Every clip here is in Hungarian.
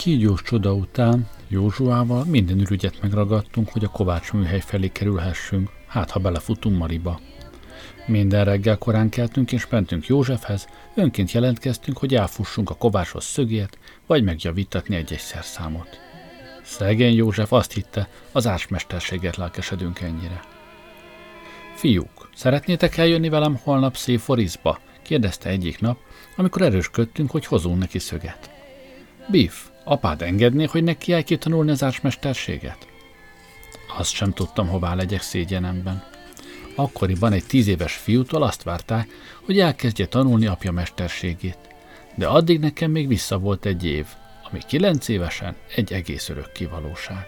kígyós csoda után Józsuával minden ürügyet megragadtunk, hogy a Kovács műhely felé kerülhessünk, hát ha belefutunk Mariba. Minden reggel korán keltünk és mentünk Józsefhez, önként jelentkeztünk, hogy elfussunk a Kovácshoz szögért, vagy megjavítatni egy-egy szerszámot. Szegény József azt hitte, az ársmesterséget lelkesedünk ennyire. Fiúk, szeretnétek eljönni velem holnap Széforizba? kérdezte egyik nap, amikor erősködtünk, hogy hozunk neki szöget. Biff, apád engedné, hogy neki el tanulni az ársmesterséget? Azt sem tudtam, hová legyek szégyenemben. Akkoriban egy tíz éves fiútól azt várták, hogy elkezdje tanulni apja mesterségét. De addig nekem még vissza volt egy év, ami kilenc évesen egy egész örök kivalóság.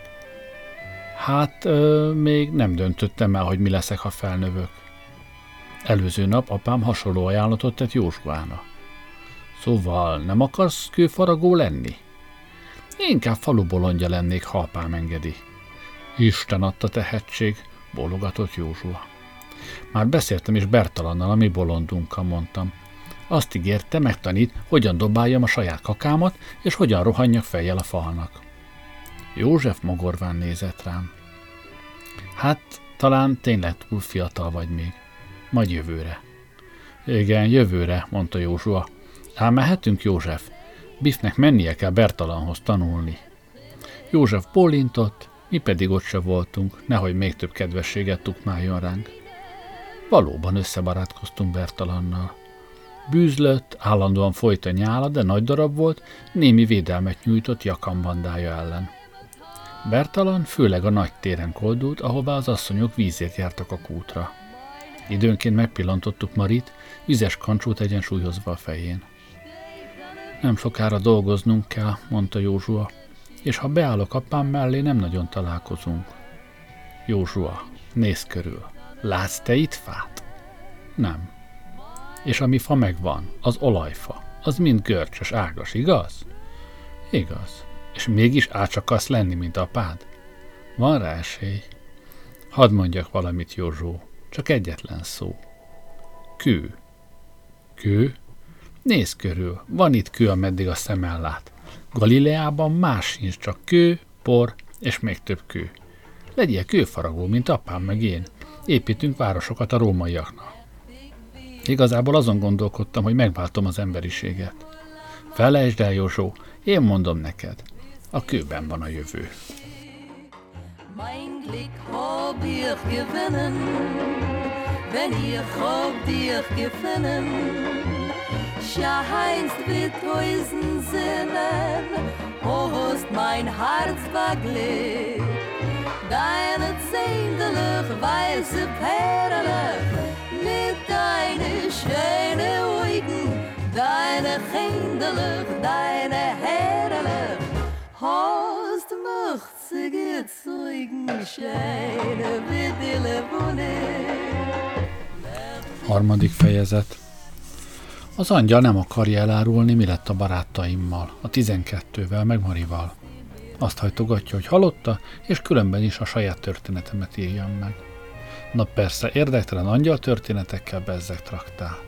Hát, ö, még nem döntöttem el, hogy mi leszek, ha felnövök. Előző nap apám hasonló ajánlatot tett Józsuának. Szóval nem akarsz kőfaragó lenni? Inkább falubolondja lennék, ha apám engedi. Isten adta tehetség, bólogatott Józsua. Már beszéltem is Bertalannal, a mi bolondunkkal, mondtam. Azt ígérte, megtanít, hogyan dobáljam a saját kakámat, és hogyan rohanjak fejjel a falnak. József mogorván nézett rám. Hát, talán tényleg túl fiatal vagy még. Majd jövőre. Igen, jövőre, mondta Józsua. Elmehetünk, József? Biffnek mennie kell Bertalanhoz tanulni. József bólintott, mi pedig ott se voltunk, nehogy még több kedvességet tukmáljon ránk. Valóban összebarátkoztunk Bertalannal. Bűzlött, állandóan folyt a nyála, de nagy darab volt, némi védelmet nyújtott Jakan bandája ellen. Bertalan főleg a nagy téren koldult, ahová az asszonyok vízért jártak a kútra. Időnként megpillantottuk Marit, vizes kancsót egyensúlyozva a fején. Nem sokára dolgoznunk kell, mondta Józsua, és ha beállok apám mellé, nem nagyon találkozunk. Józsua, nézz körül. Látsz te itt fát? Nem. És ami fa megvan, az olajfa, az mind görcsös, ágas, igaz? Igaz. És mégis át akarsz lenni, mint apád? Van rá esély. Hadd mondjak valamit, Józsó, csak egyetlen szó. Kő. Kő? Nézz körül, van itt kő, ameddig a szemel lát. Galileában más sincs, csak kő, por és még több kő. Legyél kőfaragó, mint apám meg én. Építünk városokat a rómaiaknak. Igazából azon gondolkodtam, hogy megváltom az emberiséget. Felejtsd el, Józsó, én mondom neked. A kőben van a jövő. Mein Glück hab ich gewinnen, wenn ich hab dich gefunden. Scheinst mit tausend Sinnen, hast mein Herz beglückt. Deine zähnlich weiße Perle, mit deine schöne Augen, deine Händelig, deine Herrlich, hast mich zu gezeugen, scheine mit Harmadik fejezet. Az angyal nem akarja elárulni, mi lett a barátaimmal, a tizenkettővel, meg Marival. Azt hajtogatja, hogy halotta, és különben is a saját történetemet írjam meg. Na persze, érdektelen angyal történetekkel bezzeg traktál.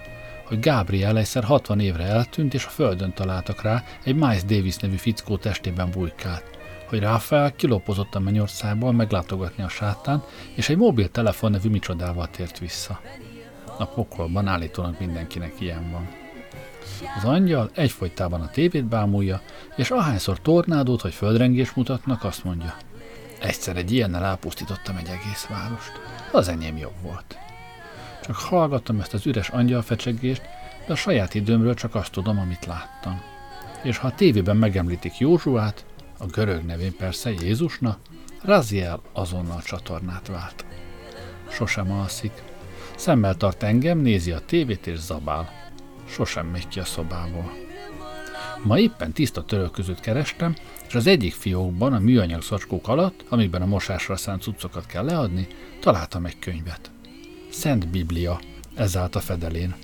Hogy Gabriel egyszer 60 évre eltűnt, és a földön találtak rá, egy Miles Davis nevű fickó testében bujkált. Hogy Rafael kilopozott a mennyországból meglátogatni a sátán, és egy mobiltelefon nevű micsodával tért vissza. A pokolban állítólag mindenkinek ilyen van. Az angyal egyfolytában a tévét bámulja, és ahányszor tornádót vagy földrengés mutatnak, azt mondja. Egyszer egy ilyennel elpusztítottam egy egész várost. Az enyém jobb volt. Csak hallgattam ezt az üres angyalfecsegést, de a saját időmről csak azt tudom, amit láttam. És ha a tévében megemlítik Józsuát, a görög nevén persze Jézusna, Raziel azonnal csatornát vált. Sosem alszik. Szemmel tart engem, nézi a tévét és zabál. Sosem megy ki a szobából. Ma éppen tiszta törölközőt kerestem, és az egyik fiókban, a műanyag szacskók alatt, amikben a mosásra szánt cuccokat kell leadni, találtam egy könyvet. Szent Biblia, ez állt a fedelén.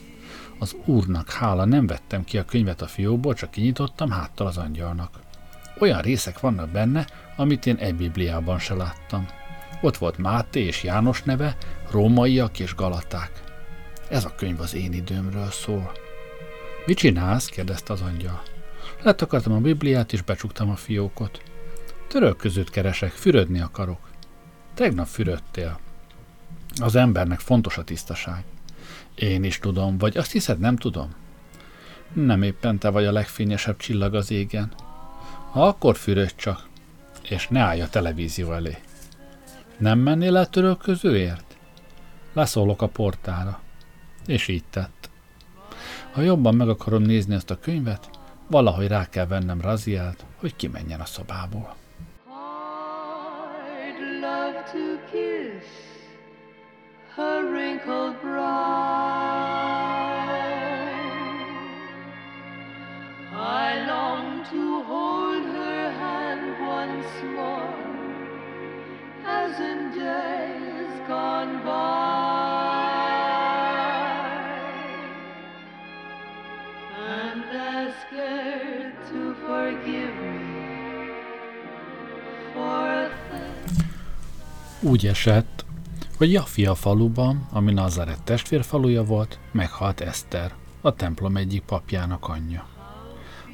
Az úrnak hála nem vettem ki a könyvet a fiókból, csak kinyitottam háttal az angyalnak. Olyan részek vannak benne, amit én egy Bibliában se láttam. Ott volt Máté és János neve, rómaiak és galaták. Ez a könyv az én időmről szól. Mit csinálsz? kérdezte az angyal. Letakartam a Bibliát, és becsuktam a fiókot. Török keresek, fürödni akarok. Tegnap fürödtél. Az embernek fontos a tisztaság. Én is tudom, vagy azt hiszed, nem tudom? Nem éppen te vagy a legfényesebb csillag az égen. Ha akkor fürödj csak, és ne állj a televízió elé. Nem mennél el törölközőért? Leszólok a portára. És így tett. Ha jobban meg akarom nézni ezt a könyvet, valahogy rá kell vennem Raziát, hogy kimenjen a szobából. I'd love to kiss her wrinkled brow. I long to hold her hand once more, as in days gone by. Ask her to forgive Úgy esett, hogy Jafia faluban, ami Nazaret testvérfaluja volt, meghalt Eszter, a templom egyik papjának anyja.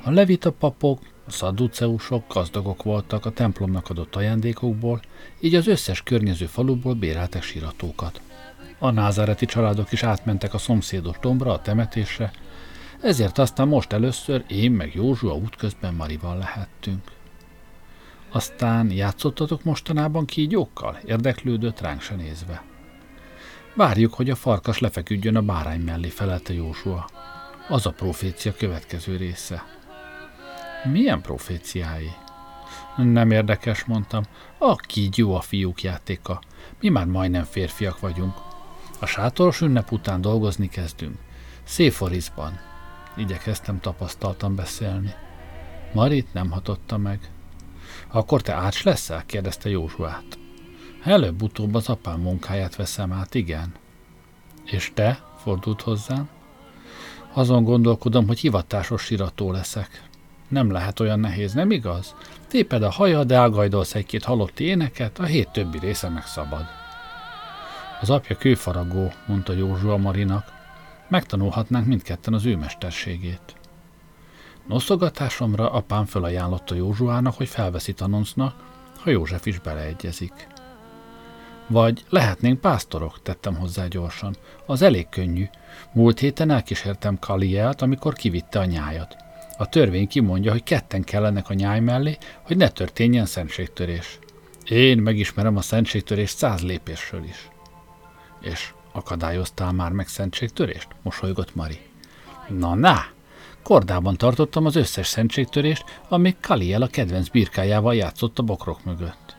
A levita papok, a szadduceusok gazdagok voltak a templomnak adott ajándékokból, így az összes környező faluból béreltek síratókat. A názáreti családok is átmentek a szomszédos dombra a temetésre, ezért aztán most először én meg Józsua útközben Marival lehettünk. Aztán játszottatok mostanában kígyókkal? Érdeklődött ránk se nézve. Várjuk, hogy a farkas lefeküdjön a bárány mellé, felelte Józsua. Az a profécia következő része. Milyen proféciái? Nem érdekes, mondtam. A kígyó a fiúk játéka. Mi már majdnem férfiak vagyunk. A sátoros ünnep után dolgozni kezdünk. Széforizban. Igyekeztem tapasztaltam beszélni. Marit nem hatotta meg. Akkor te ács leszel? kérdezte Józsuát. Előbb-utóbb az apám munkáját veszem át, igen. És te? fordult hozzám. Azon gondolkodom, hogy hivatásos sirató leszek. Nem lehet olyan nehéz, nem igaz? Téped a hajad, elgajdolsz egy-két halott éneket, a hét többi része meg szabad. Az apja kőfaragó, mondta Józsua Marinak. Megtanulhatnánk mindketten az ő mesterségét. Noszogatásomra apám felajánlotta Józsuának, hogy felveszi tanoncnak, ha József is beleegyezik. Vagy lehetnénk pásztorok, tettem hozzá gyorsan. Az elég könnyű. Múlt héten elkísértem Kalielt, amikor kivitte a nyájat. A törvény kimondja, hogy ketten kellenek a nyáj mellé, hogy ne történjen szentségtörés. Én megismerem a szentségtörés száz lépésről is. És akadályoztál már meg szentségtörést? mosolygott Mari. Na, na! Kordában tartottam az összes szentségtörést, amíg Kaliel a kedvenc birkájával játszott a bokrok mögött.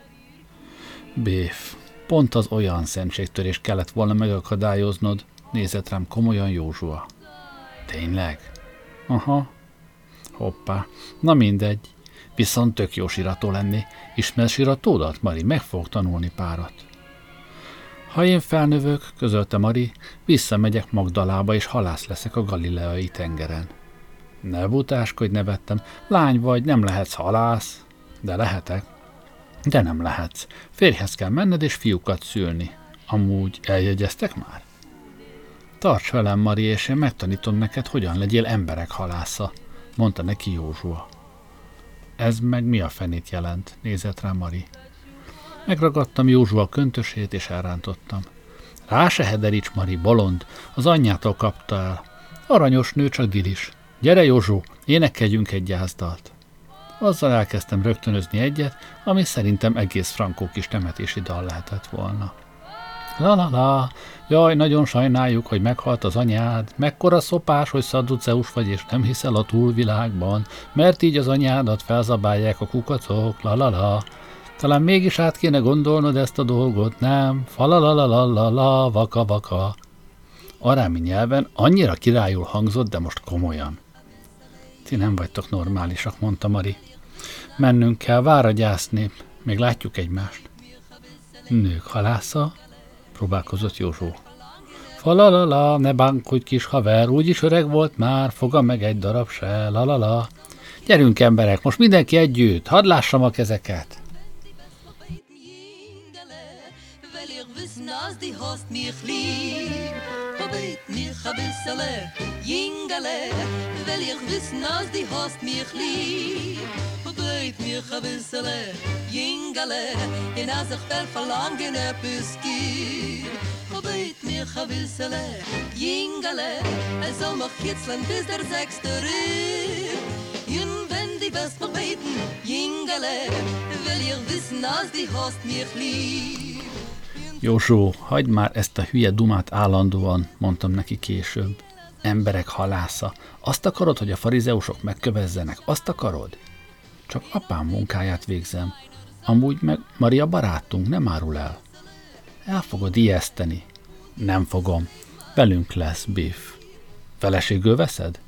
Béf, pont az olyan szentségtörést kellett volna megakadályoznod, nézett rám komolyan Józsua. Tényleg? Aha, Hoppá, na mindegy. Viszont tök jó sirató lenni. Ismersz siratódat, Mari? Meg fog tanulni párat. Ha én felnövök, közölte Mari, visszamegyek Magdalába, és halász leszek a galileai tengeren. Ne butáskodj, nevettem. Lány vagy, nem lehetsz halász. De lehetek. De nem lehetsz. Férjhez kell menned, és fiúkat szülni. Amúgy eljegyeztek már? Tarts velem, Mari, és én megtanítom neked, hogyan legyél emberek halásza mondta neki Józsua. Ez meg mi a fenét jelent? nézett rá Mari. Megragadtam Józsua köntösét, és elrántottam. Rá se hederíts, Mari, bolond, az anyjától kapta el. Aranyos nő, csak dilis. Gyere, Józsó, énekeljünk egy gyászdalt. Azzal elkezdtem rögtönözni egyet, ami szerintem egész frankó kis temetési dal lehetett volna. La la la, jaj, nagyon sajnáljuk, hogy meghalt az anyád. Mekkora szopás, hogy szadduceus vagy, és nem hiszel a túlvilágban, mert így az anyádat felzabálják a kukacok, la la la. Talán mégis át kéne gondolnod ezt a dolgot, nem? Falalalalala, vaka vaka. Arámi nyelven annyira királyul hangzott, de most komolyan. Ti nem vagytok normálisak, mondta Mari. Mennünk kell, vár a gyásznép, még látjuk egymást. Nők halásza, próbálkozott Józsó. Falalala, ne bánkodj kis haver, úgyis öreg volt már, foga meg egy darab se, lalala. Gyerünk emberek, most mindenki együtt, hadd lássam a kezeket. nas di host mich li Probeit mich a bissele, jingele. Will ich wissen, nas di host mich li Probeit mich a bissele, jingele. In as ich will verlangen, ob es Probeit mich a bissele, jingele. Es soll mich kitzeln bis der sechste Ritt Jün, wenn die best noch beten, jingele. Will ich wissen, nas di host mich lieb. Józsó, hagyd már ezt a hülye dumát állandóan, mondtam neki később emberek halásza. Azt akarod, hogy a farizeusok megkövezzenek? Azt akarod? Csak apám munkáját végzem. Amúgy meg Maria barátunk, nem árul el. El fogod ijeszteni. Nem fogom. Velünk lesz, Biff. Feleségül veszed?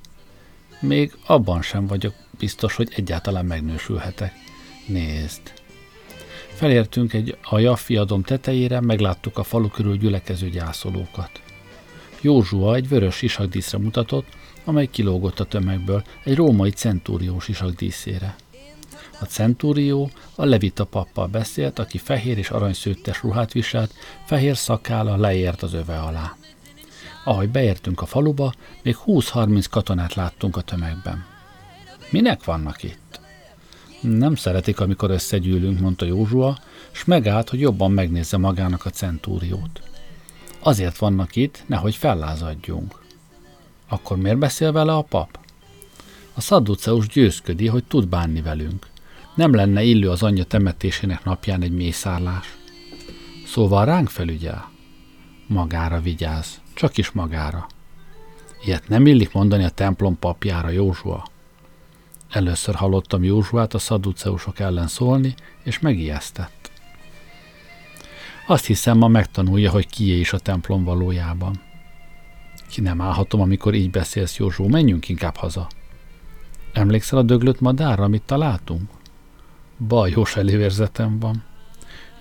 Még abban sem vagyok biztos, hogy egyáltalán megnősülhetek. Nézd. Felértünk egy a Jaffiadom tetejére, megláttuk a falu körül gyülekező gyászolókat. Józsua egy vörös sisakdíszre mutatott, amely kilógott a tömegből egy római centúrió sisakdíszére. A centúrió a levita pappal beszélt, aki fehér és aranyszőttes ruhát viselt, fehér szakála leért az öve alá. Ahogy beértünk a faluba, még 20-30 katonát láttunk a tömegben. Minek vannak itt? Nem szeretik, amikor összegyűlünk, mondta Józsua, s megállt, hogy jobban megnézze magának a centúriót. Azért vannak itt, nehogy fellázadjunk. Akkor miért beszél vele a pap? A szadduceus győzködi, hogy tud bánni velünk. Nem lenne illő az anyja temetésének napján egy mészárlás. Szóval ránk felügyel. Magára vigyáz, csak is magára. Ilyet nem illik mondani a templom papjára, Józsua. Először hallottam Józsuát a szadduceusok ellen szólni, és megijesztett. Azt hiszem, ma megtanulja, hogy kié is a templom valójában. Ki nem állhatom, amikor így beszélsz, Józsó, menjünk inkább haza. Emlékszel a döglött madárra, amit találtunk? Bajos előérzetem van.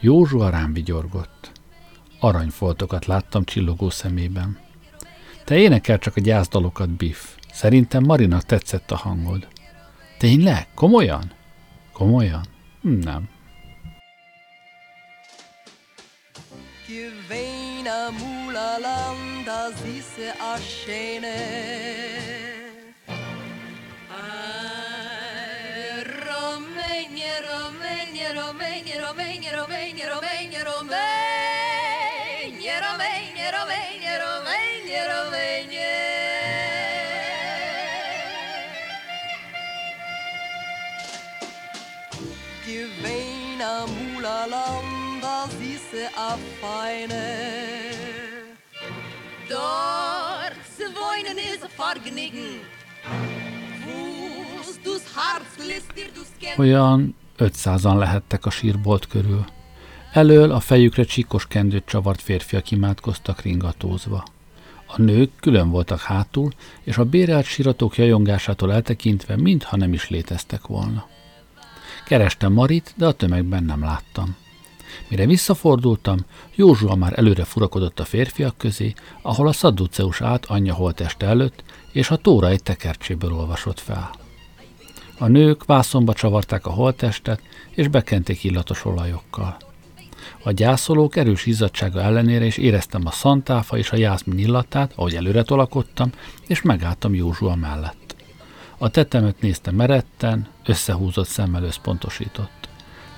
Józsua rám vigyorgott. Aranyfoltokat láttam csillogó szemében. Te énekel csak a gyászdalokat, Biff. Szerintem Marinak tetszett a hangod. Tényleg? Komolyan? Komolyan? Hm, nem. Kivena mulaland az isze a séne. Romenye, romenye, romenye, romenye, romenye, romenye, romenye. Geweine Mulaland, se a feine. Dort se woinen is a fargnigen. Fúsz, dus harc listir, dus ken... Olyan 500-an lehettek a sírbolt körül. Elől a fejükre csíkos kendőt csavart férfiak imádkoztak ringatózva. A nők külön voltak hátul, és a bérelt síratok jajongásától eltekintve mintha nem is léteztek volna. Kerestem Marit, de a tömegben nem láttam. Mire visszafordultam, Józsua már előre furakodott a férfiak közé, ahol a szadduceus át anyja holteste előtt, és a tóra egy tekercséből olvasott fel. A nők vászonba csavarták a holtestet, és bekenték illatos olajokkal. A gyászolók erős izzadsága ellenére is éreztem a szantáfa és a jászmin illatát, ahogy előre tolakodtam, és megálltam Józsua mellett. A tetemet nézte meretten, összehúzott szemmel összpontosított.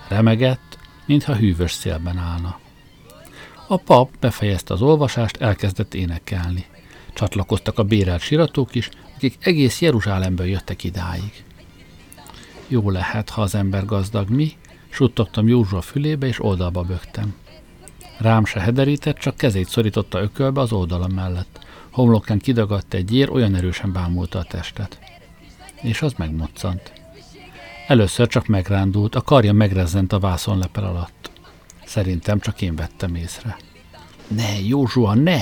Remegett, mintha hűvös szélben állna. A pap befejezte az olvasást, elkezdett énekelni. Csatlakoztak a bérelt siratók is, akik egész Jeruzsálemből jöttek idáig. Jó lehet, ha az ember gazdag mi, suttogtam Józsua fülébe, és oldalba bögtem. Rám se hederített, csak kezét szorította ökölbe az oldala mellett. Homlokán kidagadt egy ér, olyan erősen bámulta a testet. És az megmoccant. Először csak megrándult, a karja megrezzent a vászonlepel alatt. Szerintem csak én vettem észre. Ne, Józsua, ne!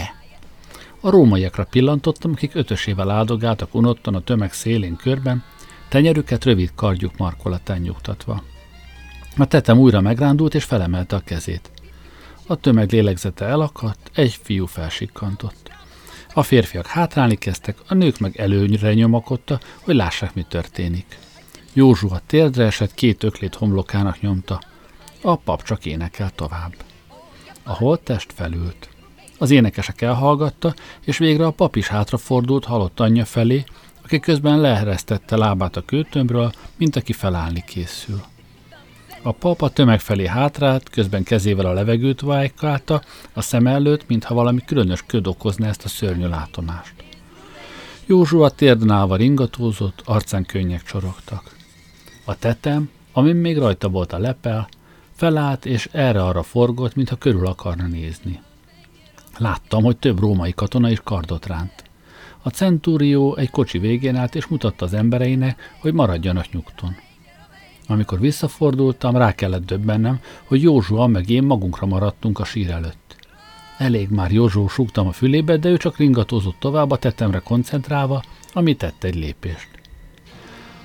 A rómaiakra pillantottam, akik ötösével áldogáltak unottan a tömeg szélén körben, tenyerüket rövid kardjuk markolatán nyugtatva. A tetem újra megrándult és felemelte a kezét. A tömeg lélegzete elakadt, egy fiú felsikkantott. A férfiak hátrálni kezdtek, a nők meg előnyre nyomakodta, hogy lássák, mi történik. Józsua térdre esett, két öklét homlokának nyomta. A pap csak énekel tovább. A holttest felült. Az énekesek elhallgatta, és végre a pap is hátrafordult halott anyja felé, aki közben leeresztette lábát a kőtömbről, mint aki felállni készül. A pap a tömeg felé hátrált, közben kezével a levegőt vájkálta, a szem előtt, mintha valami különös köd okozna ezt a szörnyű látomást. Józsua térden állva ringatózott, arcán könnyek csorogtak. A tetem, amin még rajta volt a lepel, felállt és erre-arra forgott, mintha körül akarna nézni. Láttam, hogy több római katona is kardot ránt. A centúrió egy kocsi végén állt, és mutatta az embereinek, hogy maradjanak nyugton. Amikor visszafordultam, rá kellett döbbennem, hogy Józsua meg én magunkra maradtunk a sír előtt. Elég már Józsó súgtam a fülébe, de ő csak ringatózott tovább a tetemre koncentrálva, ami tett egy lépést.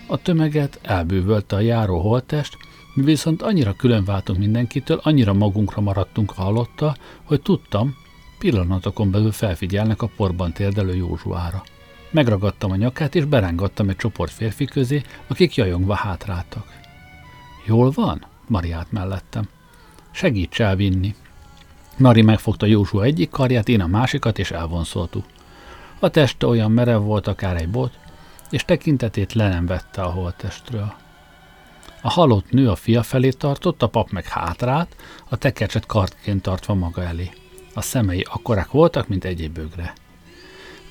A tömeget elbűvölte a járó holtest, mi viszont annyira külön váltunk mindenkitől, annyira magunkra maradtunk a halotta, hogy tudtam, pillanatokon belül felfigyelnek a porban térdelő Józsuára. Megragadtam a nyakát, és berángattam egy csoport férfi közé, akik jajongva hátráltak. Jól van? Mariát mellettem. Segíts elvinni. Mari megfogta Józsua egyik karját, én a másikat, és elvonszoltuk. A teste olyan merev volt, akár egy bot, és tekintetét le nem vette a holttestről. A halott nő a fia felé tartott, a pap meg hátrált, a tekercset kartként tartva maga elé. A szemei akkorák voltak, mint egy bögre.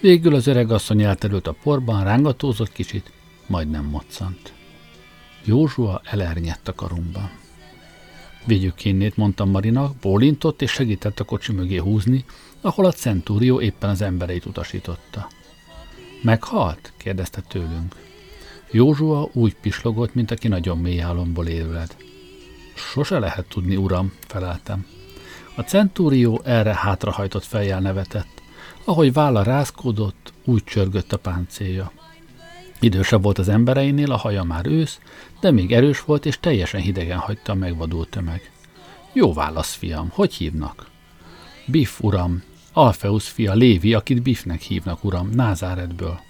Végül az öreg asszony elterült a porban, rángatózott kicsit, majd nem moccant. Józsua elernyett a karumban. Vigyük innét, mondtam Marinak, bólintott és segített a kocsi mögé húzni, ahol a centúrió éppen az embereit utasította. Meghalt? kérdezte tőlünk. Józsua úgy pislogott, mint aki nagyon mély álomból érüled. Sose lehet tudni, uram, feleltem. A centúrió erre hátrahajtott fejjel nevetett. Ahogy válla rázkódott, úgy csörgött a páncélja. Idősebb volt az embereinél, a haja már ősz, de még erős volt, és teljesen hidegen hagyta a megvadult tömeg. Jó válasz, fiam, hogy hívnak? Biff, uram, Alfeus fia Lévi, akit Biffnek hívnak, uram, Názáretből.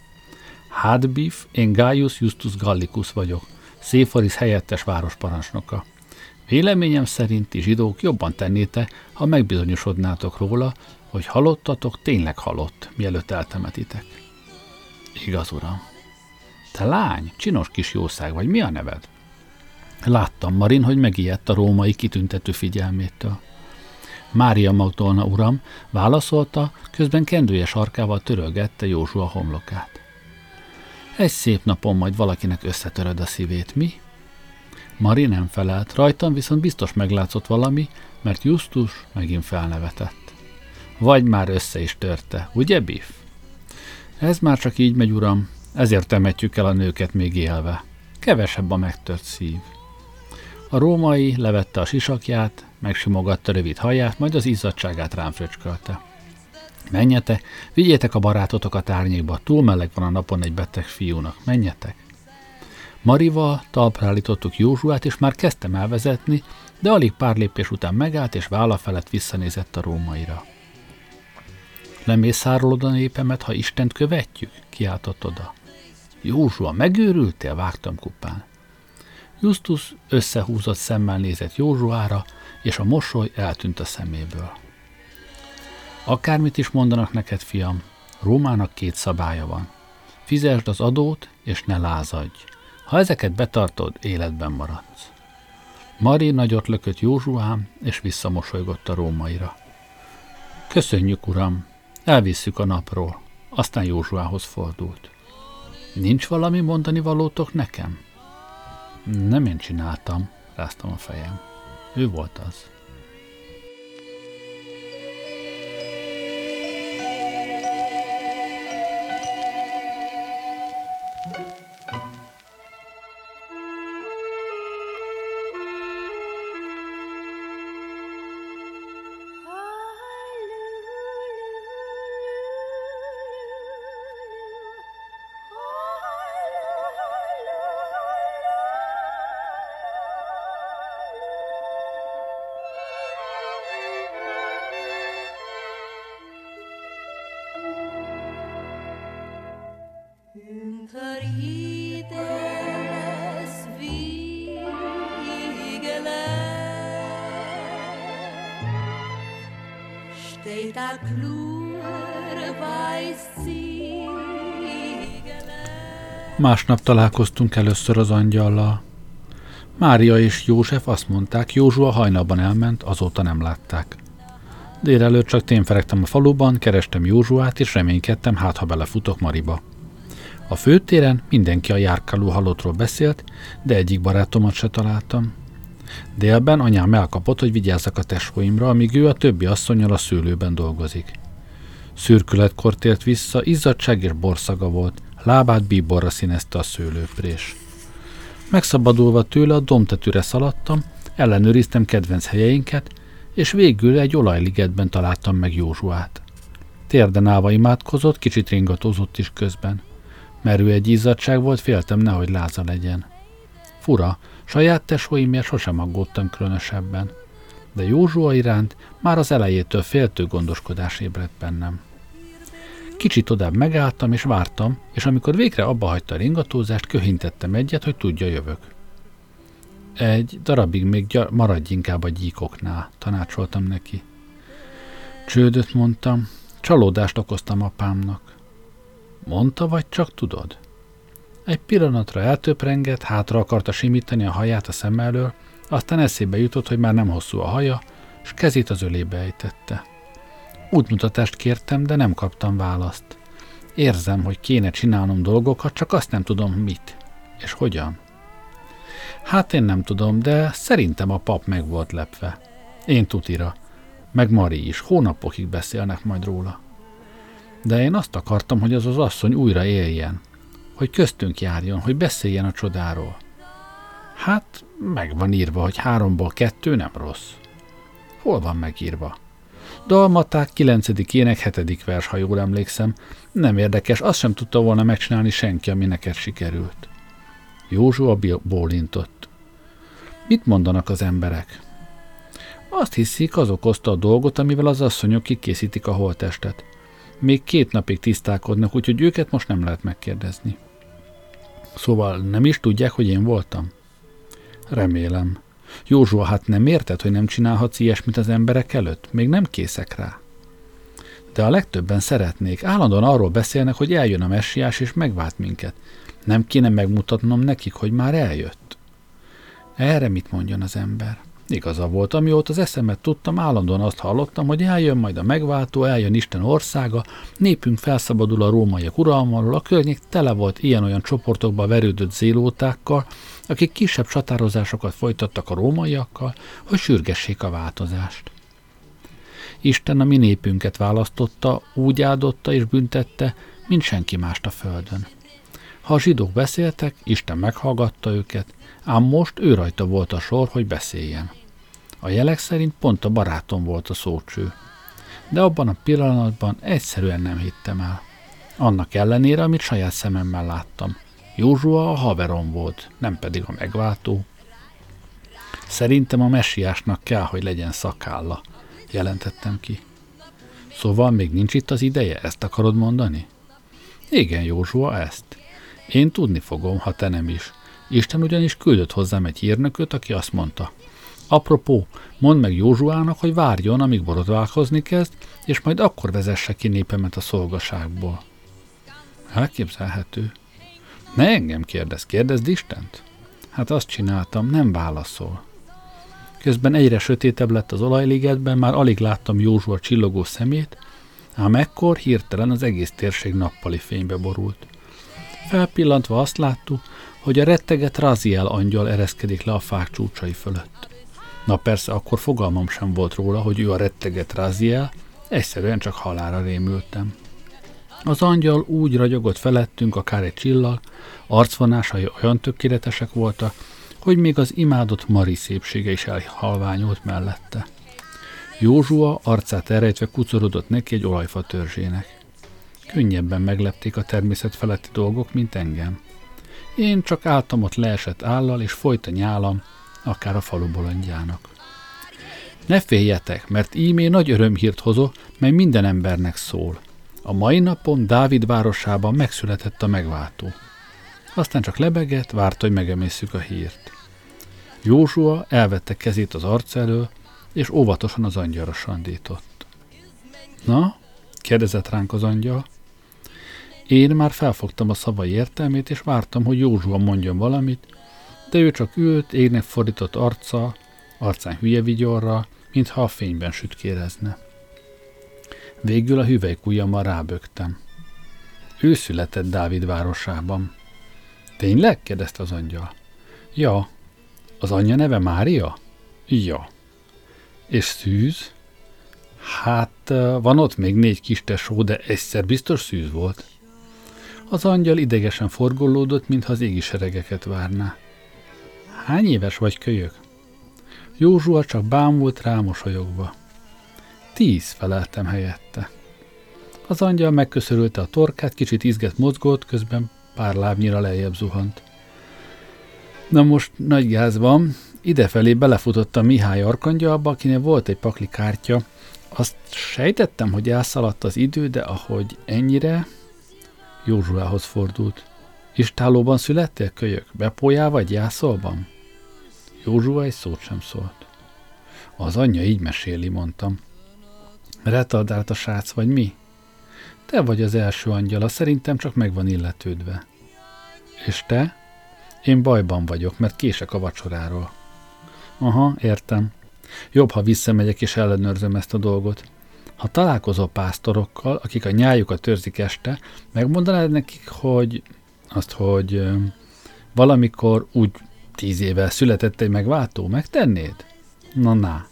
Hát Biff, én Gaius Justus Gallicus vagyok, Széfaris helyettes városparancsnoka. Véleményem szerint ti zsidók jobban tennéte, ha megbizonyosodnátok róla, hogy halottatok tényleg halott, mielőtt eltemetitek. Igaz, uram. Te lány, csinos kis jószág vagy, mi a neved? Láttam, Marin, hogy megijedt a római kitüntető figyelmétől. Mária Magdolna uram, válaszolta, közben kendője sarkával törölgette Józsua homlokát. Egy szép napon majd valakinek összetöröd a szívét, mi? Mari nem felelt, rajtam viszont biztos meglátszott valami, mert Justus megint felnevetett. Vagy már össze is törte, ugye, Biff? Ez már csak így megy, uram, ezért temetjük el a nőket még élve. Kevesebb a megtört szív. A római levette a sisakját, megsimogatta rövid haját, majd az izzadságát rám fröcskölte. Menjetek, vigyétek a barátotokat árnyékba, túl meleg van a napon egy beteg fiúnak, menjetek. Marival talpra állítottuk Józsuát, és már kezdtem elvezetni, de alig pár lépés után megállt, és válla felett visszanézett a rómaira. Lemészárolod a népemet, ha Istent követjük? kiáltott oda. Józsua, megőrültél? vágtam kupán. Justus összehúzott szemmel nézett Józsuára, és a mosoly eltűnt a szeméből. Akármit is mondanak neked, fiam, Rómának két szabálya van. Fizesd az adót, és ne lázadj. Ha ezeket betartod, életben maradsz. Mari nagyot lökött Józsuám, és visszamosolygott a rómaira. Köszönjük, uram, elvisszük a napról. Aztán Józsuához fordult. Nincs valami mondani valótok nekem? Nem én csináltam, ráztam a fejem. Ő volt az. Másnap találkoztunk először az angyallal. Mária és József azt mondták, Józsua hajnalban elment, azóta nem látták. Délelőtt csak témferegtem a faluban, kerestem Józsuát, és reménykedtem, hát ha belefutok Mariba. A főtéren mindenki a járkáló halottról beszélt, de egyik barátomat se találtam. Délben anyám elkapott, hogy vigyázzak a tesóimra, amíg ő a többi asszonyal a szőlőben dolgozik. Szürkületkor tért vissza, izzadság és borszaga volt, lábát bíborra színezte a szőlőprés. Megszabadulva tőle a domtetőre szaladtam, ellenőriztem kedvenc helyeinket, és végül egy olajligetben találtam meg Józsuát. Térden állva imádkozott, kicsit ringatózott is közben. Merő egy izzadság volt, féltem nehogy láza legyen. Fura, saját tesóimért sosem aggódtam különösebben, de Józsua iránt már az elejétől féltő gondoskodás ébredt bennem. Kicsit odább megálltam és vártam, és amikor végre abba hagyta a ringatózást, köhintettem egyet, hogy tudja jövök. Egy darabig még gyar- maradj inkább a gyíkoknál, tanácsoltam neki. Csődöt mondtam, csalódást okoztam apámnak. Mondta, vagy csak tudod? Egy pillanatra eltöprengett, hátra akarta simítani a haját a szem elől, aztán eszébe jutott, hogy már nem hosszú a haja, és kezét az ölébe ejtette. Útmutatást kértem, de nem kaptam választ. Érzem, hogy kéne csinálnom dolgokat, csak azt nem tudom mit. És hogyan. Hát én nem tudom, de szerintem a pap meg volt lepve. Én tutira. Meg Mari is. Hónapokig beszélnek majd róla. De én azt akartam, hogy az az asszony újra éljen. Hogy köztünk járjon, hogy beszéljen a csodáról. Hát, meg van írva, hogy háromból kettő nem rossz. Hol van megírva? Dalmaták 9. ének 7. vers, ha jól emlékszem. Nem érdekes, azt sem tudta volna megcsinálni senki, ami neked sikerült. Józsua bólintott. Mit mondanak az emberek? Azt hiszik, az okozta a dolgot, amivel az asszonyok kikészítik a holtestet. Még két napig tisztálkodnak, úgyhogy őket most nem lehet megkérdezni. Szóval nem is tudják, hogy én voltam? Remélem. Józsua, hát nem érted, hogy nem csinálhatsz ilyesmit az emberek előtt? Még nem készek rá. De a legtöbben szeretnék. Állandóan arról beszélnek, hogy eljön a messiás és megvált minket. Nem kéne megmutatnom nekik, hogy már eljött. Erre mit mondjon az ember? Igaza volt, amióta az eszemet tudtam, állandóan azt hallottam, hogy eljön majd a megváltó, eljön Isten országa, népünk felszabadul a rómaiak uralmalól, a környék tele volt ilyen-olyan csoportokba verődött zélótákkal, akik kisebb csatározásokat folytattak a rómaiakkal, hogy sürgessék a változást. Isten a mi népünket választotta, úgy áldotta és büntette, mint senki mást a földön. Ha a zsidók beszéltek, Isten meghallgatta őket, ám most ő rajta volt a sor, hogy beszéljen. A jelek szerint pont a barátom volt a szócső. De abban a pillanatban egyszerűen nem hittem el. Annak ellenére, amit saját szememmel láttam. Józsua a haverom volt, nem pedig a megváltó. Szerintem a messiásnak kell, hogy legyen szakálla, jelentettem ki. Szóval még nincs itt az ideje, ezt akarod mondani? Igen, Józsua, ezt. Én tudni fogom, ha te nem is. Isten ugyanis küldött hozzám egy hírnököt, aki azt mondta. Apropó, mondd meg Józsuának, hogy várjon, amíg borotválkozni kezd, és majd akkor vezesse ki népemet a szolgaságból. Elképzelhető. Ne engem kérdez, kérdezd Istent. Hát azt csináltam, nem válaszol. Közben egyre sötétebb lett az olajligetben, már alig láttam Józsua csillogó szemét, ám ekkor hirtelen az egész térség nappali fénybe borult. Felpillantva azt láttuk, hogy a retteget Raziel angyal ereszkedik le a fák csúcsai fölött. Na persze, akkor fogalmam sem volt róla, hogy ő a retteget Raziel, egyszerűen csak halára rémültem. Az angyal úgy ragyogott felettünk, akár egy csillag, arcvonásai olyan tökéletesek voltak, hogy még az imádott Mari szépsége is elhalványult mellette. Józsua arcát elrejtve kucorodott neki egy olajfa törzsének. Könnyebben meglepték a természet feletti dolgok, mint engem. Én csak álltam ott leesett állal, és folyt a nyálam, akár a falu bolondjának. Ne féljetek, mert ímé nagy örömhírt hozok, mely minden embernek szól. A mai napon Dávid városában megszületett a megváltó. Aztán csak lebegett, várta, hogy megemészszük a hírt. Józsua elvette kezét az arc elől, és óvatosan az angyalra sandított. Na, kérdezett ránk az angyal. Én már felfogtam a szavai értelmét, és vártam, hogy Józsua mondjon valamit, de ő csak ült, égnek fordított arccal, arcán hülye vigyorra, mintha a fényben sütkérezne. Végül a hüvelykujjammal rábögtem. Ő született Dávid városában. Tényleg? kérdezte az angyal. Ja. Az anyja neve Mária? Ja. És szűz? Hát van ott még négy kis tesó, de egyszer biztos szűz volt. Az angyal idegesen forgolódott, mintha az égi seregeket várná. Hány éves vagy, kölyök? Józsua csak bámult rá mosolyogva. Tíz, feleltem helyette. Az angyal megköszörülte a torkát, kicsit izget mozgott, közben pár lábnyira lejjebb zuhant. Na most nagy gáz van, idefelé belefutottam Mihály arkangyalba, akinél volt egy pakli kártya. Azt sejtettem, hogy elszaladt az idő, de ahogy ennyire, Józsuához fordult. Istálóban születtél, kölyök? Bepójál vagy jászolban? Józsua egy szót sem szólt. Az anyja így meséli, mondtam. Retardált a srác, vagy mi? Te vagy az első angyala, szerintem csak meg van illetődve. És te? Én bajban vagyok, mert kések a vacsoráról. Aha, értem. Jobb, ha visszamegyek és ellenőrzöm ezt a dolgot. Ha találkozol pásztorokkal, akik a nyájukat törzik este, megmondanád nekik, hogy azt, hogy valamikor úgy tíz éve született egy megváltó, megtennéd? Na, na.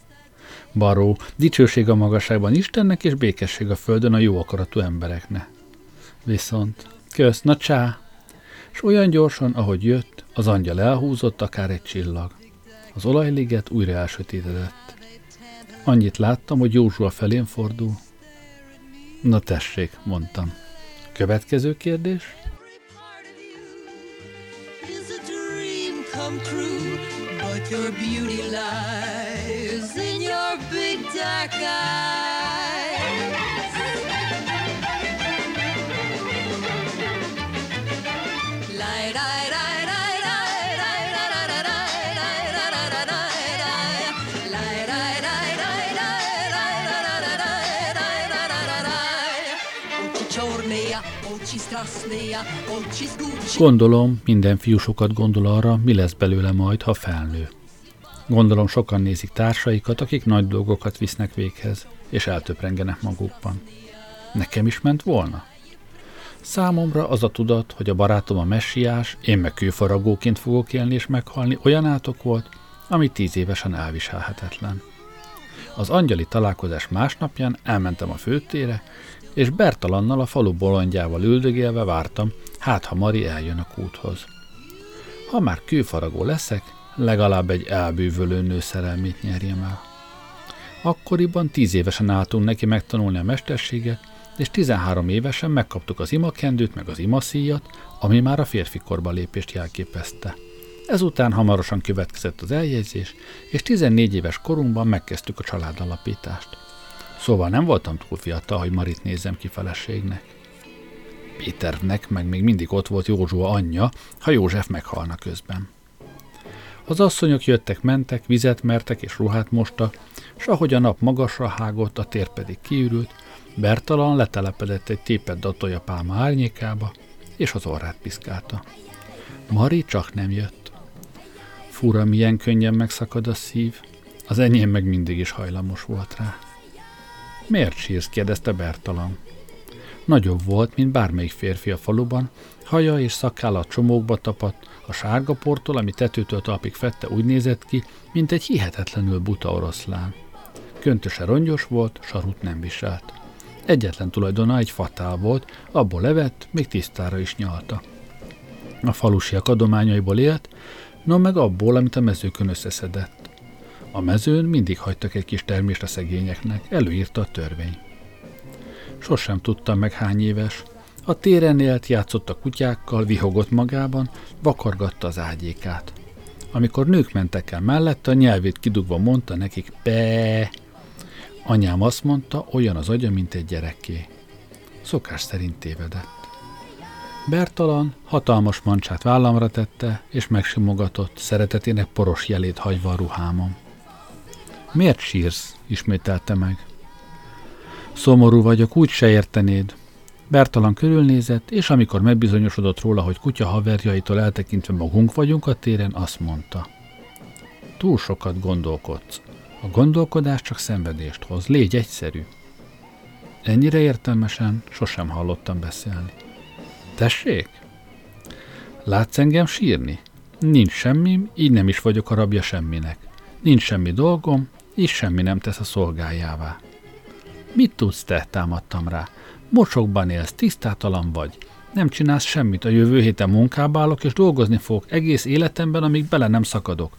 Baró, dicsőség a magasságban Istennek, és békesség a földön a jó akaratú embereknek. Viszont, kösz, na csá! És olyan gyorsan, ahogy jött, az angyal elhúzott akár egy csillag. Az olajliget újra elsötétedett. Annyit láttam, hogy Józsua felén fordul. Na tessék, mondtam. Következő kérdés? Come true, but your beauty lies in your big dark eyes. Gondolom, minden fiú sokat gondol arra, mi lesz belőle majd, ha felnő. Gondolom sokan nézik társaikat, akik nagy dolgokat visznek véghez, és eltöprengenek magukban. Nekem is ment volna? Számomra az a tudat, hogy a barátom a messiás, én meg kőfaragóként fogok élni és meghalni, olyan átok volt, ami tíz évesen elviselhetetlen. Az angyali találkozás másnapján elmentem a főtére, és Bertalannal a falu bolondjával üldögélve vártam, hát ha Mari eljön a kúthoz. Ha már kőfaragó leszek, legalább egy elbűvölő nő szerelmét nyerjem el. Akkoriban tíz évesen álltunk neki megtanulni a mesterséget, és 13 évesen megkaptuk az imakendőt meg az imaszíjat, ami már a férfi korba lépést jelképezte. Ezután hamarosan következett az eljegyzés, és 14 éves korunkban megkezdtük a családalapítást. Szóval nem voltam túl fiatal, hogy Marit nézzem ki feleségnek. Péternek meg még mindig ott volt Józsua anyja, ha József meghalna közben. Az asszonyok jöttek-mentek, vizet mertek és ruhát mosta, s ahogy a nap magasra hágott, a tér pedig kiürült, Bertalan letelepedett egy tépet datolja pálma árnyékába, és az orrát piszkálta. Mari csak nem jött. Fura, milyen könnyen megszakad a szív, az enyém meg mindig is hajlamos volt rá. Miért sírsz? kérdezte Bertalan. Nagyobb volt, mint bármelyik férfi a faluban, haja és szakálla csomókba tapadt, a sárga portól, ami tetőtől talpig fette, úgy nézett ki, mint egy hihetetlenül buta oroszlán. Köntöse rongyos volt, sarut nem viselt. Egyetlen tulajdona egy fatál volt, abból levett, még tisztára is nyalta. A falusiak adományaiból élt, no meg abból, amit a mezőkön összeszedett. A mezőn mindig hagytak egy kis termést a szegényeknek, előírta a törvény. Sosem tudtam meg hány éves. A téren élt, játszott a kutyákkal, vihogott magában, vakargatta az ágyékát. Amikor nők mentek el mellette, a nyelvét kidugva mondta nekik be. Anyám azt mondta, olyan az agya, mint egy gyerekké. szokás szerint tévedett. Bertalan hatalmas mancsát vállamra tette, és megsimogatott, szeretetének poros jelét hagyva a ruhámon. Miért sírsz? ismételte meg. Szomorú vagyok, úgy se értenéd. Bertalan körülnézett, és amikor megbizonyosodott róla, hogy kutya haverjaitól eltekintve magunk vagyunk a téren, azt mondta. Túl sokat gondolkodsz. A gondolkodás csak szenvedést hoz. Légy egyszerű. Ennyire értelmesen sosem hallottam beszélni. Tessék? Látsz engem sírni? Nincs semmi, így nem is vagyok a rabja semminek. Nincs semmi dolgom, és semmi nem tesz a szolgájává. Mit tudsz te? támadtam rá. Mocsokban élsz, tisztátalan vagy. Nem csinálsz semmit, a jövő héten munkába állok, és dolgozni fogok egész életemben, amíg bele nem szakadok.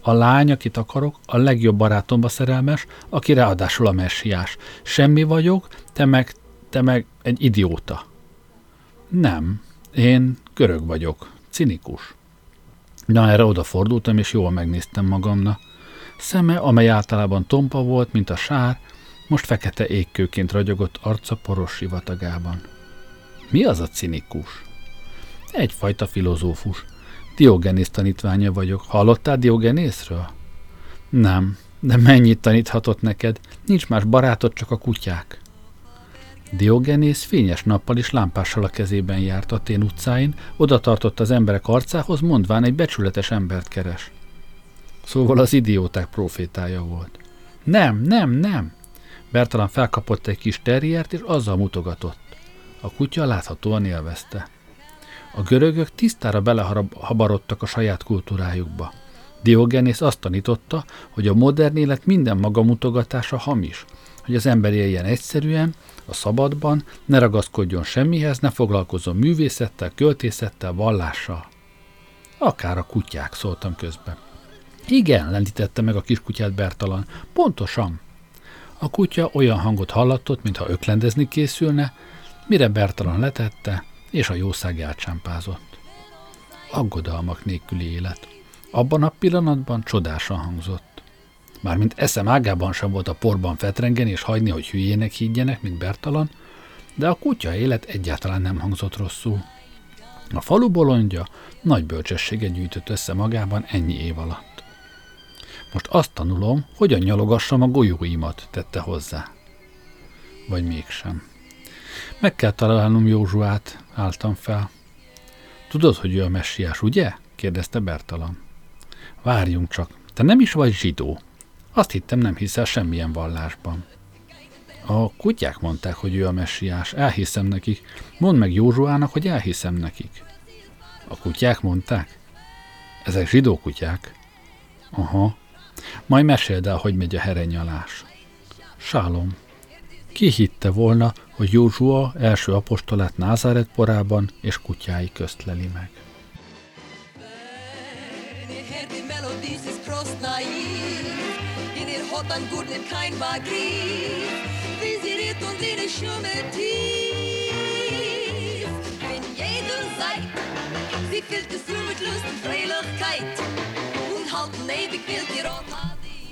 A lány, akit akarok, a legjobb barátomba szerelmes, aki ráadásul a messiás. Semmi vagyok, te meg, te meg egy idióta. Nem, én görög vagyok, cinikus. Na, erre odafordultam, és jól megnéztem magamna. Szeme, amely általában tompa volt, mint a sár, most fekete égkőként ragyogott arca poros sivatagában. Mi az a cinikus? Egyfajta filozófus. Diogenész tanítványa vagyok. Hallottál Diogenészről? Nem, de mennyit taníthatott neked? Nincs más barátod, csak a kutyák. Diogenész fényes nappal és lámpással a kezében járt a tén utcáin, oda tartott az emberek arcához, mondván egy becsületes embert keres. Szóval az idióták profétája volt. Nem, nem, nem! Bertalan felkapott egy kis terriert, és azzal mutogatott. A kutya láthatóan élvezte. A görögök tisztára belehabarodtak a saját kultúrájukba. Diogenész azt tanította, hogy a modern élet minden magamutogatása hamis, hogy az ember éljen egyszerűen, a szabadban, ne ragaszkodjon semmihez, ne foglalkozzon művészettel, költészettel, vallással. Akár a kutyák, szóltam közben. Igen, lendítette meg a kiskutyát Bertalan. Pontosan. A kutya olyan hangot hallatott, mintha öklendezni készülne, mire Bertalan letette, és a jószág elcsámpázott. Aggodalmak nélküli élet. Abban a pillanatban csodásan hangzott. Mármint eszem ágában sem volt a porban fetrengeni és hagyni, hogy hülyének higgyenek, mint Bertalan, de a kutya élet egyáltalán nem hangzott rosszul. A falu bolondja nagy bölcsességet gyűjtött össze magában ennyi év alatt. Most azt tanulom, hogyan nyalogassam a golyóimat, tette hozzá. Vagy mégsem. Meg kell találnom Józsuát, álltam fel. Tudod, hogy ő a messiás, ugye? kérdezte Bertalan. Várjunk csak, te nem is vagy zsidó. Azt hittem, nem hiszel semmilyen vallásban. A kutyák mondták, hogy ő a messiás. Elhiszem nekik. Mondd meg Józsuának, hogy elhiszem nekik. A kutyák mondták? Ezek zsidó kutyák? Aha. Majd meséld el, hogy megy a herenyalás. Sálom. Ki hitte volna, hogy Józsua első apostolát Názáret porában és kutyái közt leli meg. Sie füllt es nur mit Lust und Freilichkeit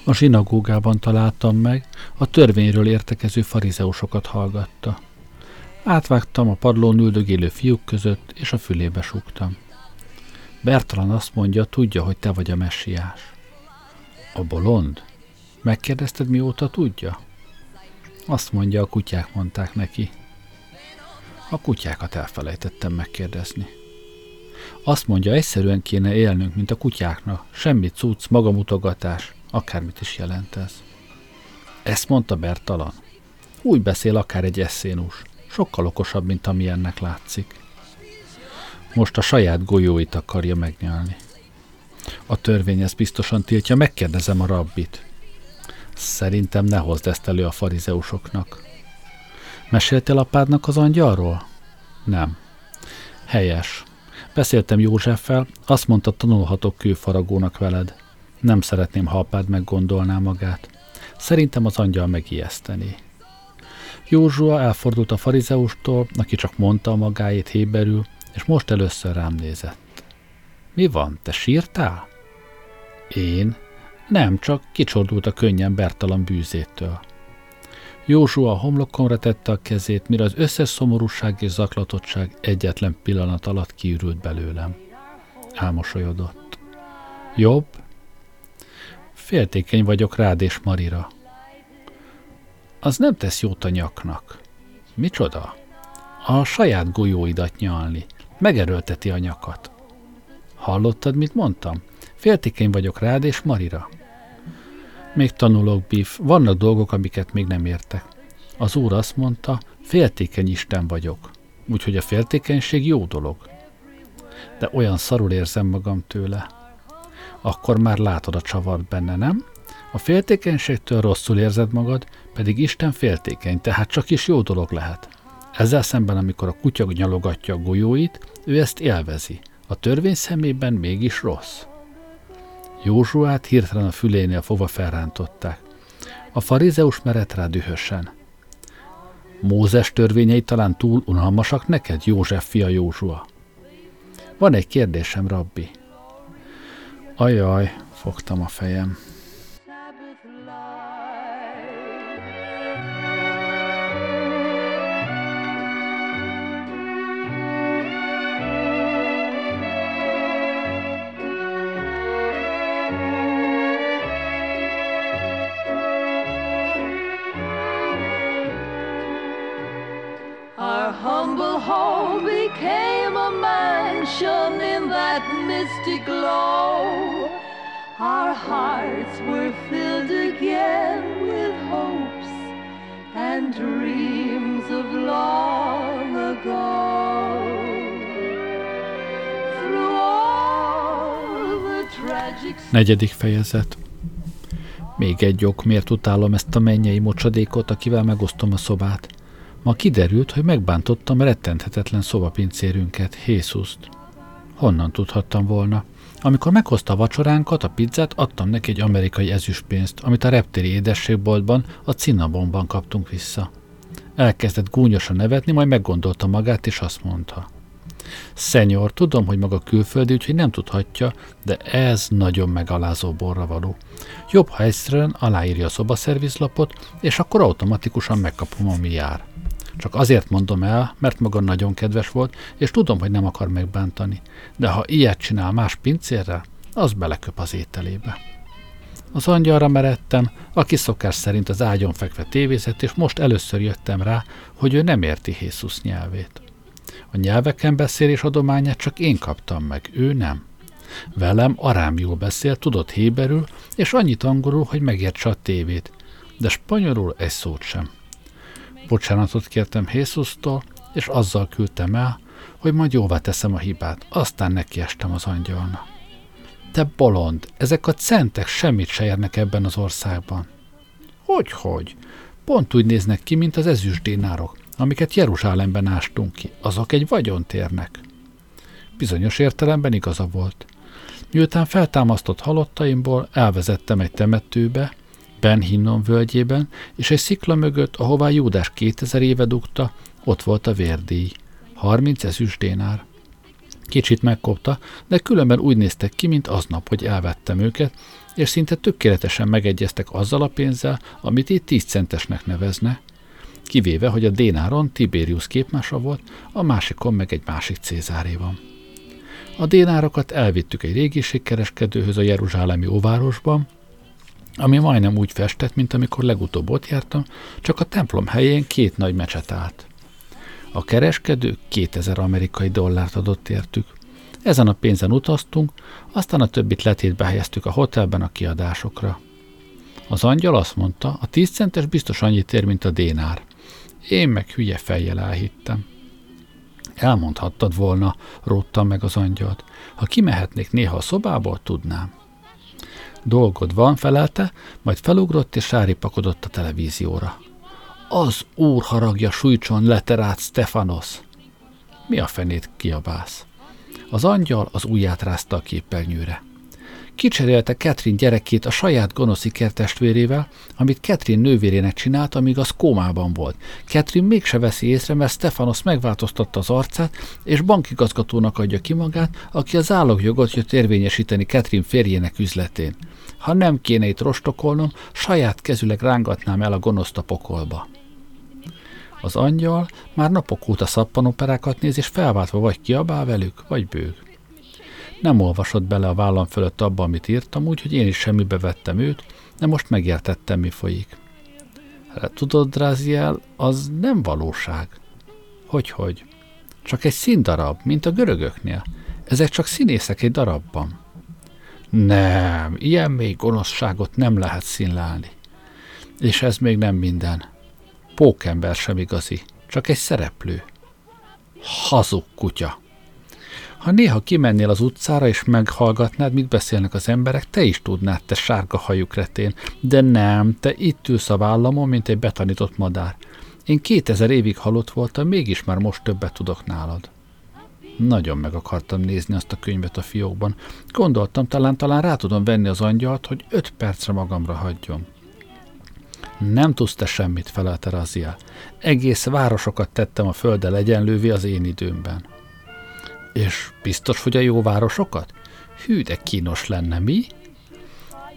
A zsinagógában találtam meg, a törvényről értekező farizeusokat hallgatta. Átvágtam a padlón üldögélő fiúk között, és a fülébe súgtam. Bertalan azt mondja, tudja, hogy te vagy a messiás. A bolond? Megkérdezted, mióta tudja? Azt mondja, a kutyák mondták neki. A kutyákat elfelejtettem megkérdezni. Azt mondja, egyszerűen kéne élnünk, mint a kutyáknak. Semmi cucc, magamutogatás, akármit is jelent ez. Ezt mondta Bertalan. Úgy beszél akár egy eszénus. Sokkal okosabb, mint ami ennek látszik. Most a saját golyóit akarja megnyalni. A törvény ezt biztosan tiltja, megkérdezem a rabbit. Szerintem ne hozd ezt elő a farizeusoknak. Meséltél apádnak az angyalról? Nem. Helyes. Beszéltem Józseffel, azt mondta, tanulhatok kőfaragónak veled. Nem szeretném, ha apád meggondolná magát. Szerintem az angyal megijeszteni. Józsua elfordult a farizeustól, aki csak mondta a magáét héberül, és most először rám nézett. Mi van, te sírtál? Én? Nem, csak kicsordult a könnyen Bertalan bűzétől. Józsua a homlokomra tette a kezét, mire az összes szomorúság és zaklatottság egyetlen pillanat alatt kiürült belőlem. Álmosolyodott. Jobb? Féltékeny vagyok rád és Marira. Az nem tesz jót a nyaknak. Micsoda? A saját golyóidat nyalni. Megerőlteti a nyakat. Hallottad, mit mondtam? Féltékeny vagyok rád és Marira. Még tanulok, Biff, vannak dolgok, amiket még nem értek. Az úr azt mondta, féltékeny Isten vagyok, úgyhogy a féltékenység jó dolog. De olyan szarul érzem magam tőle. Akkor már látod a csavart benne, nem? A féltékenységtől rosszul érzed magad, pedig Isten féltékeny, tehát csak is jó dolog lehet. Ezzel szemben, amikor a kutya nyalogatja a golyóit, ő ezt élvezi. A törvény szemében mégis rossz. Józsuát hirtelen a fülénél fogva felrántották. A farizeus merett rá dühösen. Mózes törvényei talán túl unalmasak neked, József fia Józsua? Van egy kérdésem, rabbi. Ajaj, fogtam a fejem. Negyedik fejezet még egy ok, miért utálom ezt a mennyei mocsadékot, akivel megosztom a szobát. Ma kiderült, hogy megbántottam rettenthetetlen szobapincérünket, Jézuszt. Honnan tudhattam volna? Amikor meghozta a vacsoránkat, a pizzát, adtam neki egy amerikai ezüstpénzt, amit a reptéri édességboltban, a Cinnabonban kaptunk vissza. Elkezdett gúnyosan nevetni, majd meggondolta magát, és azt mondta. Szenyor, tudom, hogy maga külföldi, úgyhogy nem tudhatja, de ez nagyon megalázó borra való. Jobb, ha egyszerűen aláírja a szobaszervizlapot, és akkor automatikusan megkapom, ami jár. Csak azért mondom el, mert maga nagyon kedves volt, és tudom, hogy nem akar megbántani. De ha ilyet csinál más pincérrel, az beleköp az ételébe. Az angyalra meredtem, aki szokás szerint az ágyon fekve tévézett, és most először jöttem rá, hogy ő nem érti Jézus nyelvét. A nyelveken beszélés adományát csak én kaptam meg, ő nem. Velem arám jól beszél, tudott héberül, és annyit angolul, hogy megértse a tévét, de spanyolul egy szót sem. Bocsánatot kértem Jézustól, és azzal küldtem el, hogy majd jóvá teszem a hibát. Aztán nekiestem az angyalna. Te bolond, ezek a centek semmit se érnek ebben az országban. Hogy-hogy? Pont úgy néznek ki, mint az ezüstdénárok, amiket Jeruzsálemben ástunk ki. Azok egy vagyont érnek. Bizonyos értelemben igaza volt. Miután feltámasztott halottaimból, elvezettem egy temetőbe, Ben Hinnon völgyében, és egy szikla mögött, ahová Júdás 2000 éve dugta, ott volt a vérdíj. 30 ezüstdénár. Kicsit megkopta, de különben úgy néztek ki, mint aznap, hogy elvettem őket, és szinte tökéletesen megegyeztek azzal a pénzzel, amit itt 10 centesnek nevezne, kivéve, hogy a dénáron Tiberius képmása volt, a másikon meg egy másik Cézáré van. A dénárokat elvittük egy régiségkereskedőhöz a Jeruzsálemi óvárosban, ami majdnem úgy festett, mint amikor legutóbb ott jártam, csak a templom helyén két nagy mecset állt. A kereskedő 2000 amerikai dollárt adott értük. Ezen a pénzen utaztunk, aztán a többit letétbe helyeztük a hotelben a kiadásokra. Az angyal azt mondta, a 10 centes biztos annyit ér, mint a dénár. Én meg hülye fejjel elhittem. Elmondhattad volna, róttam meg az angyalt. Ha kimehetnék néha a szobából, tudnám. Dolgod van, felelte, majd felugrott és ráripakodott a televízióra. Az úr haragja sújtson leterát Stefanos. Mi a fenét kiabálsz? Az angyal az ujját rázta a képernyőre. Kicserélte Catherine gyerekét a saját gonosz ikertestvérével, amit Catherine nővérének csinált, amíg az kómában volt. Catherine mégse veszi észre, mert Stefanos megváltoztatta az arcát, és bankigazgatónak adja ki magát, aki az állogjogot jött érvényesíteni Catherine férjének üzletén. Ha nem kéne itt rostokolnom, saját kezüleg rángatnám el a gonoszt a pokolba. Az angyal már napok óta szappanoperákat néz, és felváltva vagy kiabál velük, vagy bőg. Nem olvasott bele a vállam fölött abba, amit írtam, úgyhogy én is semmibe vettem őt, de most megértettem, mi folyik. Hát, tudod, Dráziel, az nem valóság. Hogyhogy? Csak egy színdarab, mint a görögöknél. Ezek csak színészek egy darabban. Nem, ilyen még gonoszságot nem lehet színlálni. És ez még nem minden. Pókember sem igazi, csak egy szereplő. Hazug kutya. Ha néha kimennél az utcára és meghallgatnád, mit beszélnek az emberek, te is tudnád, te sárga hajú kretén. De nem, te itt ülsz a vállamon, mint egy betanított madár. Én kétezer évig halott voltam, mégis már most többet tudok nálad. Nagyon meg akartam nézni azt a könyvet a fiókban. Gondoltam, talán talán rá tudom venni az angyalt, hogy öt percre magamra hagyjon. Nem tudsz te semmit, felelte Razia. Egész városokat tettem a földdel egyenlővé az én időmben. És biztos, hogy a jó városokat? Hű, de kínos lenne, mi?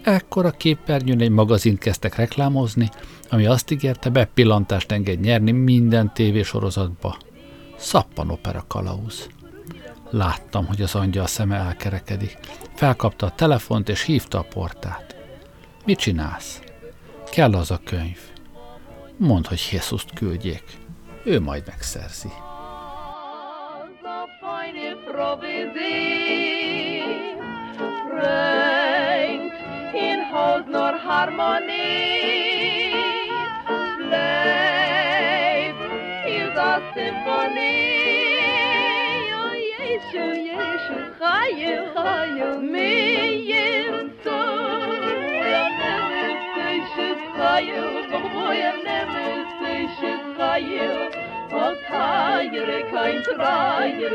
Ekkor a képernyőn egy magazint kezdtek reklámozni, ami azt ígérte, bepillantást enged nyerni minden tévésorozatba. Szappan opera kalauz. Láttam, hogy az angyal szeme elkerekedik. Felkapta a telefont és hívta a portát. Mit csinálsz? Kell az a könyv. Mondd, hogy Jézust küldjék. Ő majd megszerzi. so busy. In Oh Wat haaien, kein traaien,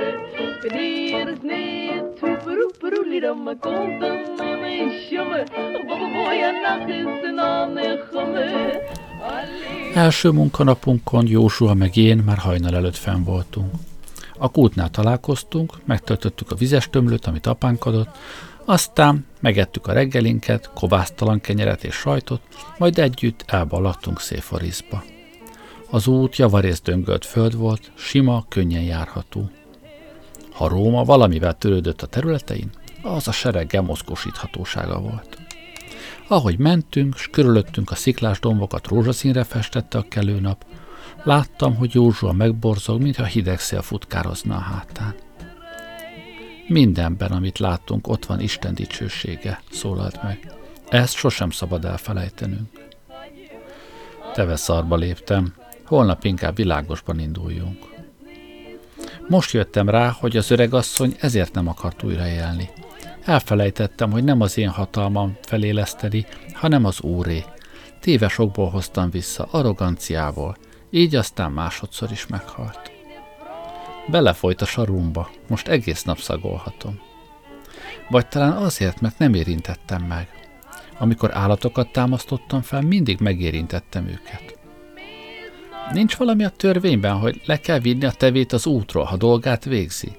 wanneer is niet, toeperoe, peroe, lied om mijn kont en mijn sjomme, wat een mooie nacht is en aan mijn gomme. Első munkanapunkon Józsua meg én már hajnal előtt fenn voltunk. A kútnál találkoztunk, megtöltöttük a vizes tömlőt, amit apánk adott, aztán megettük a reggelinket, kovásztalan kenyeret és sajtot, majd együtt elballadtunk Széforizba. Az út javarész döngölt föld volt, sima, könnyen járható. Ha Róma valamivel törődött a területein, az a sereggel mozgósíthatósága volt. Ahogy mentünk, s körülöttünk a sziklás dombokat rózsaszínre festette a kelő nap, láttam, hogy Józsua megborzog, mintha hideg szél futkározna a hátán. Mindenben, amit láttunk, ott van Isten dicsősége, szólalt meg. Ezt sosem szabad elfelejtenünk. Teve szarba léptem, holnap inkább világosban induljunk. Most jöttem rá, hogy az öregasszony ezért nem akart újra élni. Elfelejtettem, hogy nem az én hatalmam feléleszteni, hanem az úré. Tévesokból hoztam vissza, arroganciával, így aztán másodszor is meghalt. Belefolyt a sarumba, most egész nap szagolhatom. Vagy talán azért, mert nem érintettem meg. Amikor állatokat támasztottam fel, mindig megérintettem őket. Nincs valami a törvényben, hogy le kell vinni a tevét az útról, ha dolgát végzi.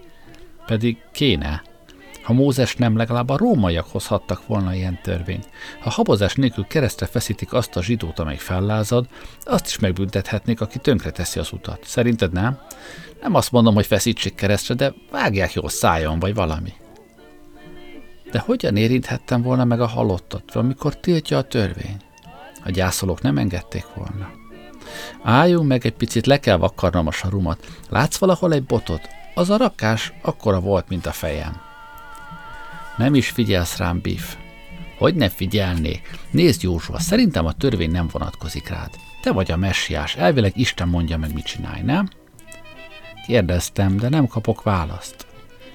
Pedig kéne. Ha Mózes nem, legalább a rómaiak hozhattak volna ilyen törvényt. Ha habozás nélkül keresztre feszítik azt a zsidót, amely fellázad, azt is megbüntethetnék, aki tönkreteszi az utat. Szerinted nem? Nem azt mondom, hogy feszítsék keresztre, de vágják jól szájon, vagy valami. De hogyan érinthettem volna meg a halottat, amikor tiltja a törvény? A gyászolók nem engedték volna. Álljunk meg egy picit, le kell vakarnom a sarumat. Látsz valahol egy botot? Az a rakás akkora volt, mint a fejem. Nem is figyelsz rám, Biff. Hogy ne figyelnék? Nézd, Józsua, szerintem a törvény nem vonatkozik rád. Te vagy a messiás, elvileg Isten mondja meg, mit csinálj, nem? Kérdeztem, de nem kapok választ.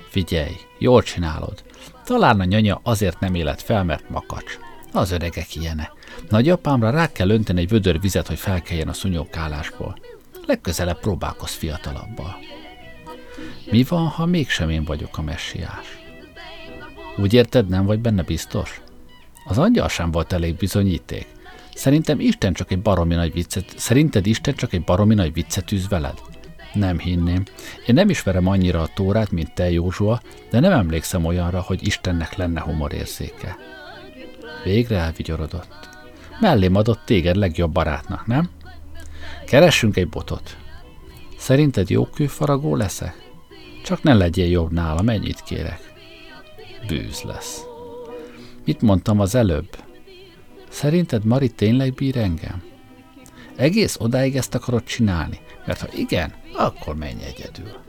Figyelj, jól csinálod. Talán a nyanya azért nem élet fel, mert makacs. Az öregek ilyene. Nagyapámra rá kell önteni egy vödör vizet, hogy felkeljen a szúnyókálásból. Legközelebb próbálkoz fiatalabbal. Mi van, ha mégsem én vagyok a messiás? Úgy érted, nem vagy benne biztos? Az angyal sem volt elég bizonyíték. Szerintem Isten csak egy baromi nagy viccet, szerinted Isten csak egy baromi nagy viccet űz veled? Nem hinném. Én nem ismerem annyira a Tórát, mint te, Józsua, de nem emlékszem olyanra, hogy Istennek lenne humorérzéke. Végre elvigyorodott. Mellém adott téged legjobb barátnak, nem? Keressünk egy botot. Szerinted jó kőfaragó leszek? Csak ne legyél jobb nála, mennyit kérek. Bűz lesz. Mit mondtam az előbb? Szerinted Mari tényleg bír engem? Egész odáig ezt akarod csinálni? Mert ha igen, akkor menj egyedül.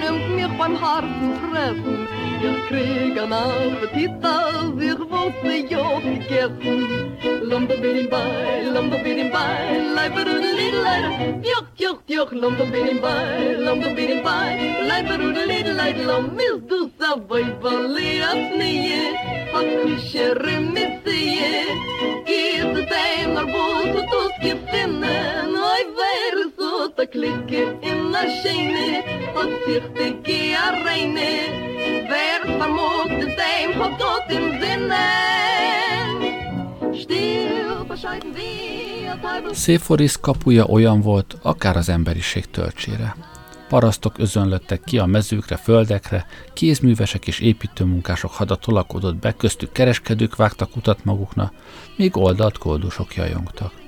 nimmt mich beim Herzen fressen. Ich krieg an Appetit, krigarna förtittar virrvård jag fick erfon. Lomdobilimbaj, lomdobilimbaj, lajbarudelidelaj, fjort, fjort, fjort, lomdobilimbaj, lomdobilimbaj, lajbarudelidelaj, lomildu sabaj, baleat nije, hakrišere misije, kizdetajnar botu, tuski finne, oj, veri, rudelidelei, lom, ist du saboi, valias nie, hat kushere missie, gib dem naar boos, tu skifinnen, oi, ver so, ta klikke in de hat Gott im Sinne. Széforisz kapuja olyan volt, akár az emberiség töltsére. Parasztok özönlöttek ki a mezőkre, földekre, kézművesek és építőmunkások hada tolakodott be, köztük kereskedők vágtak utat maguknak, míg oldalt koldusok jajongtak.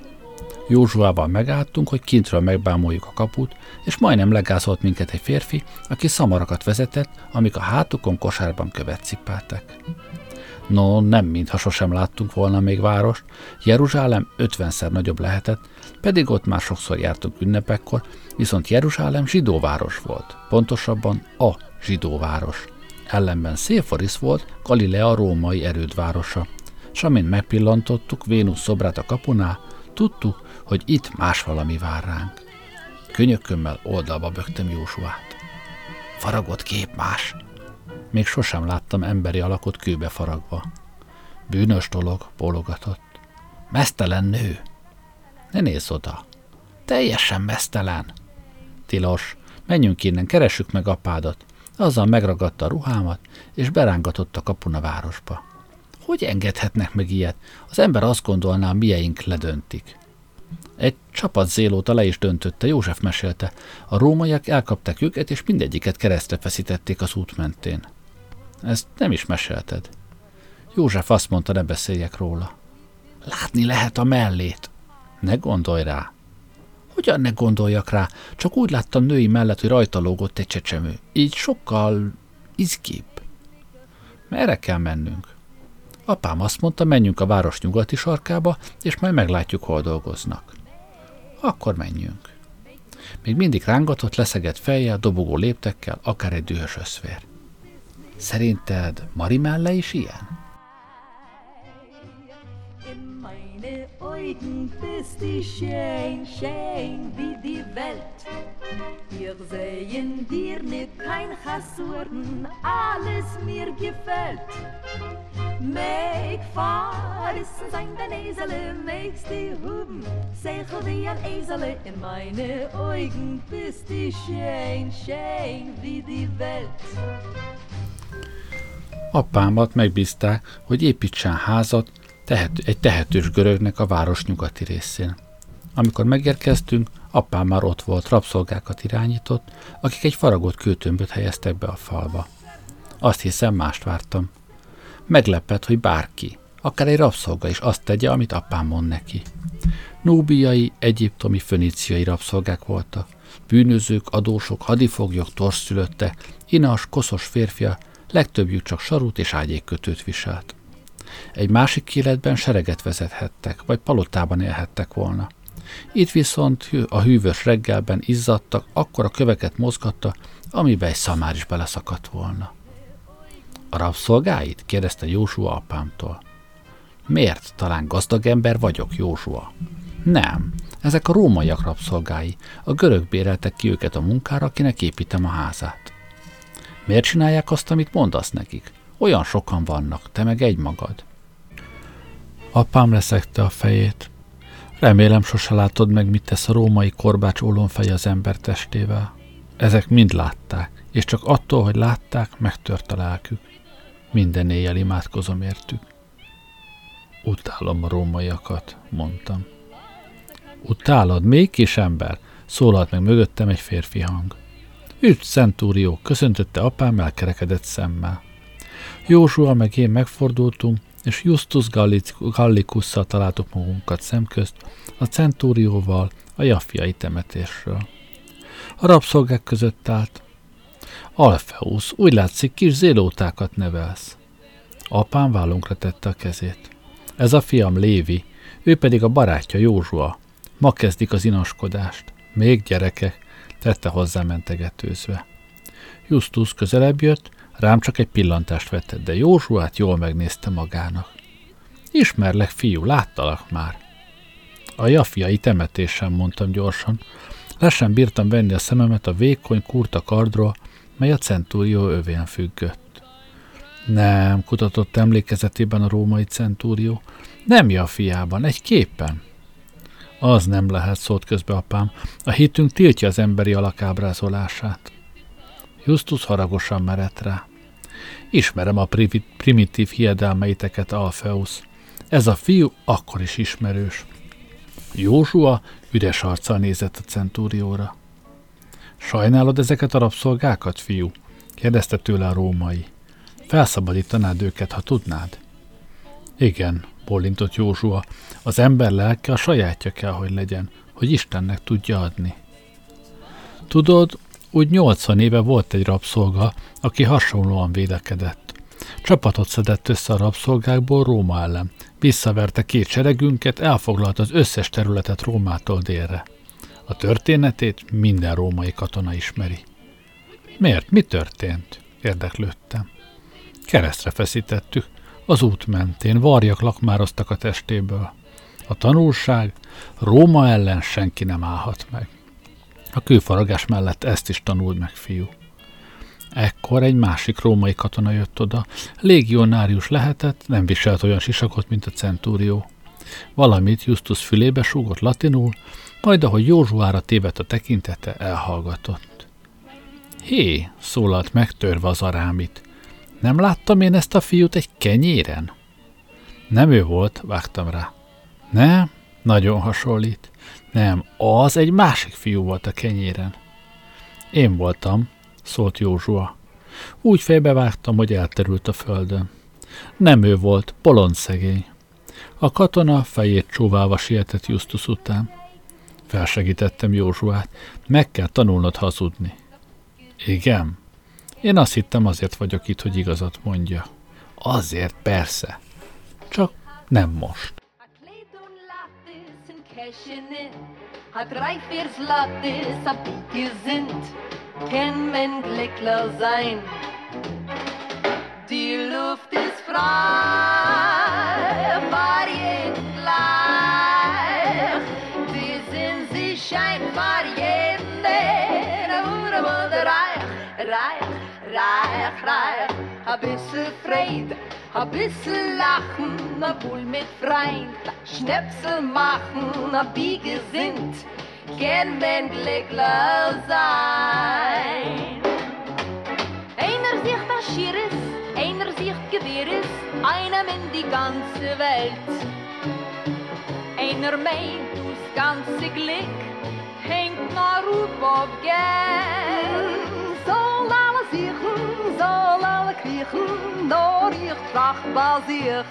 Józsuával megálltunk, hogy kintről megbámoljuk a kaput, és majdnem legázolt minket egy férfi, aki szamarakat vezetett, amik a hátukon kosárban követ cipáltak. No, nem mintha sosem láttunk volna még várost, Jeruzsálem ötvenszer nagyobb lehetett, pedig ott már sokszor jártunk ünnepekkor, viszont Jeruzsálem zsidóváros volt, pontosabban a zsidóváros. Ellenben Széforisz volt Galilea római erődvárosa, s amint megpillantottuk Vénusz szobrát a kapunál, tudtuk, hogy itt más valami vár ránk. Könyökömmel oldalba bögtem Jósuát. Faragott kép más. Még sosem láttam emberi alakot kőbe faragva. Bűnös dolog, bólogatott. Mesztelen nő. Ne nézz oda. Teljesen mesztelen. Tilos, menjünk innen, keressük meg apádat. Azzal megragadta a ruhámat, és berángatott a kapun a városba. Hogy engedhetnek meg ilyet? Az ember azt gondolná, mieink ledöntik. Egy csapat zélóta le is döntötte, József mesélte. A rómaiak elkapták őket, és mindegyiket keresztre feszítették az út mentén. Ezt nem is mesélted. József azt mondta, ne beszéljek róla. Látni lehet a mellét. Ne gondolj rá. Hogyan ne gondoljak rá? Csak úgy láttam női mellett, hogy rajta lógott egy csecsemő. Így sokkal izgibb. Merre kell mennünk? Apám azt mondta, menjünk a város nyugati sarkába, és majd meglátjuk, hol dolgoznak. Akkor menjünk. Még mindig rángatott, leszegett fejjel, dobogó léptekkel, akár egy dühös összvér. Szerinted Mari melle is ilyen? Bist die schön, schön wie die Welt. Wir sehen dir nicht kein Hassurden, alles mir gefällt. Meek verrissen zijn de ezelen, meekst die Huben, zegel wie ein Esele. In meine Augen bist die schön, schön wie die Welt. Apámat megbízták, hogy építsen házat tehető, egy tehetős görögnek a város nyugati részén. Amikor megérkeztünk, apám már ott volt, rabszolgákat irányított, akik egy faragott kőtömböt helyeztek be a falba. Azt hiszem, mást vártam. Meglepett, hogy bárki, akár egy rabszolga is azt tegye, amit apám mond neki. Núbiai, egyiptomi, föníciai rabszolgák voltak. Bűnözők, adósok, hadifoglyok, torszülötte, inas, koszos férfia, legtöbbjük csak sarut és ágyékkötőt viselt. Egy másik életben sereget vezethettek, vagy palotában élhettek volna. Itt viszont a hűvös reggelben izzadtak, akkor a köveket mozgatta, amiben egy szamár is beleszakadt volna. A rabszolgáit? kérdezte Jósua apámtól. Miért? Talán gazdag ember vagyok, Jósua. Nem, ezek a rómaiak rabszolgái. A görög béreltek ki őket a munkára, akinek építem a házát. Miért csinálják azt, amit mondasz nekik? Olyan sokan vannak, te meg egy magad. Apám leszekte a fejét. Remélem sose látod meg, mit tesz a római korbács ólomfej az ember testével. Ezek mind látták, és csak attól, hogy látták, megtört a lelkük. Minden éjjel imádkozom értük. Utálom a rómaiakat, mondtam. Utálod, még kis ember? Szólalt meg mögöttem egy férfi hang. Üdv, Centúrió, köszöntötte apám elkerekedett szemmel. Józsua meg én megfordultunk, és Justus Gallicusszal találtuk magunkat szemközt, a Centúrióval, a jaffiai temetésről. A rabszolgák között állt. Alfeus, úgy látszik, kis zélótákat nevelsz. Apám vállunkra tette a kezét. Ez a fiam Lévi, ő pedig a barátja Józsua. Ma kezdik az inaskodást. Még gyerekek, tette hozzá mentegetőzve. Justus közelebb jött, rám csak egy pillantást vetett, de Józsuát jól megnézte magának. Ismerlek, fiú, láttalak már. A jafiai temetésen, mondtam gyorsan. Le sem bírtam venni a szememet a vékony, kurta kardról, mely a centúrió övén függött. Nem, kutatott emlékezetében a római centúrió. Nem jafiában, egy képen. Az nem lehet, szólt közbe apám. A hitünk tiltja az emberi alakábrázolását. Justus haragosan merett rá. Ismerem a primitív hiedelmeiteket, Alfeus. Ez a fiú akkor is ismerős. Józsua üres arccal nézett a centúrióra. Sajnálod ezeket a rabszolgákat, fiú? kérdezte tőle a római. Felszabadítanád őket, ha tudnád? Igen, bólintott Józsua. Az ember lelke a sajátja kell, hogy legyen, hogy Istennek tudja adni. Tudod, úgy 80 éve volt egy rabszolga, aki hasonlóan védekedett. Csapatot szedett össze a rabszolgákból Róma ellen. Visszaverte két seregünket, elfoglalt az összes területet Rómától délre. A történetét minden római katona ismeri. Miért? Mi történt? Érdeklődtem. Keresztre feszítettük. Az út mentén varjak lakmároztak a testéből. A tanulság, Róma ellen senki nem állhat meg. A kőfaragás mellett ezt is tanuld meg, fiú. Ekkor egy másik római katona jött oda. Légionárius lehetett, nem viselt olyan sisakot, mint a centúrió. Valamit Justus fülébe súgott latinul, majd ahogy Józsuára tévedt a tekintete, elhallgatott. Hé, szólalt megtörve az arámit. Nem láttam én ezt a fiút egy kenyéren? Nem ő volt, vágtam rá. Nem, nagyon hasonlít. Nem, az egy másik fiú volt a kenyéren. Én voltam, szólt Józsua. Úgy fejbevágtam, hogy elterült a földön. Nem ő volt, bolond szegény. A katona fejét csóválva sietett Justus után. Felsegítettem Józsuát. Meg kell tanulnod hazudni. Igen. Én azt hittem azért vagyok itt, hogy igazat mondja. Azért, persze. Csak nem most. Hat drei, vier Slattes, a Bicke sind, kann man glückler sein. Die Luft ist frei, sind sie schein war jeden, reich, reich, reich, reich. A bisschen Freude, a bisschen Lachen, a wohl mit Freund, Schnäpsel machen, a Biege sind, kann man glückler sein. Einer sieht das Schieres, einer sieht Gewehres, einer in die ganze Welt. Einer meint, ganze Glück Ruf auf Geld. Soll alle siechen, soll alle kriechen, nur ich trach bei sich.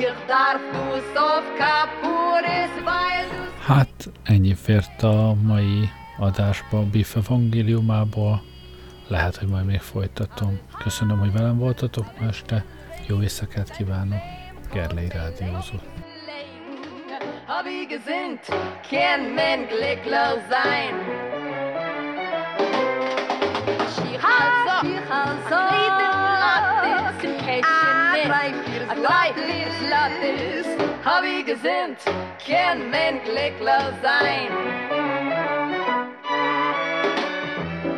Ich darf du's auf Kapures, weil du's... Hát ennyi fért a mai adásba, Biff evangéliumából. Lehet, hogy majd még folytatom. Köszönöm, hogy velem voltatok ma este. Jó éjszakát kívánok. Gerlei Rádiózott. Hab ich gesinnt, kann man glücklich sein. Schihalsa, Schihalsa, Lattes, im Kästchen, a drei, vier Lattes, hab ich gesinnt, kann man glücklich sein.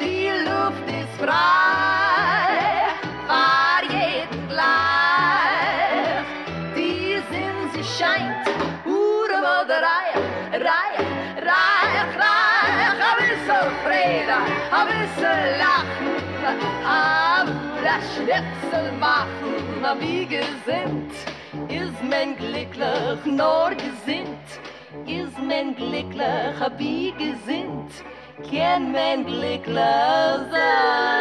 Die Luft ist frei, aber Schnipsel machen, wie gesinnt, ist mein glücklich nur gesinnt, ist mein glücklich wie gesinnt, kann mein glücklich sein.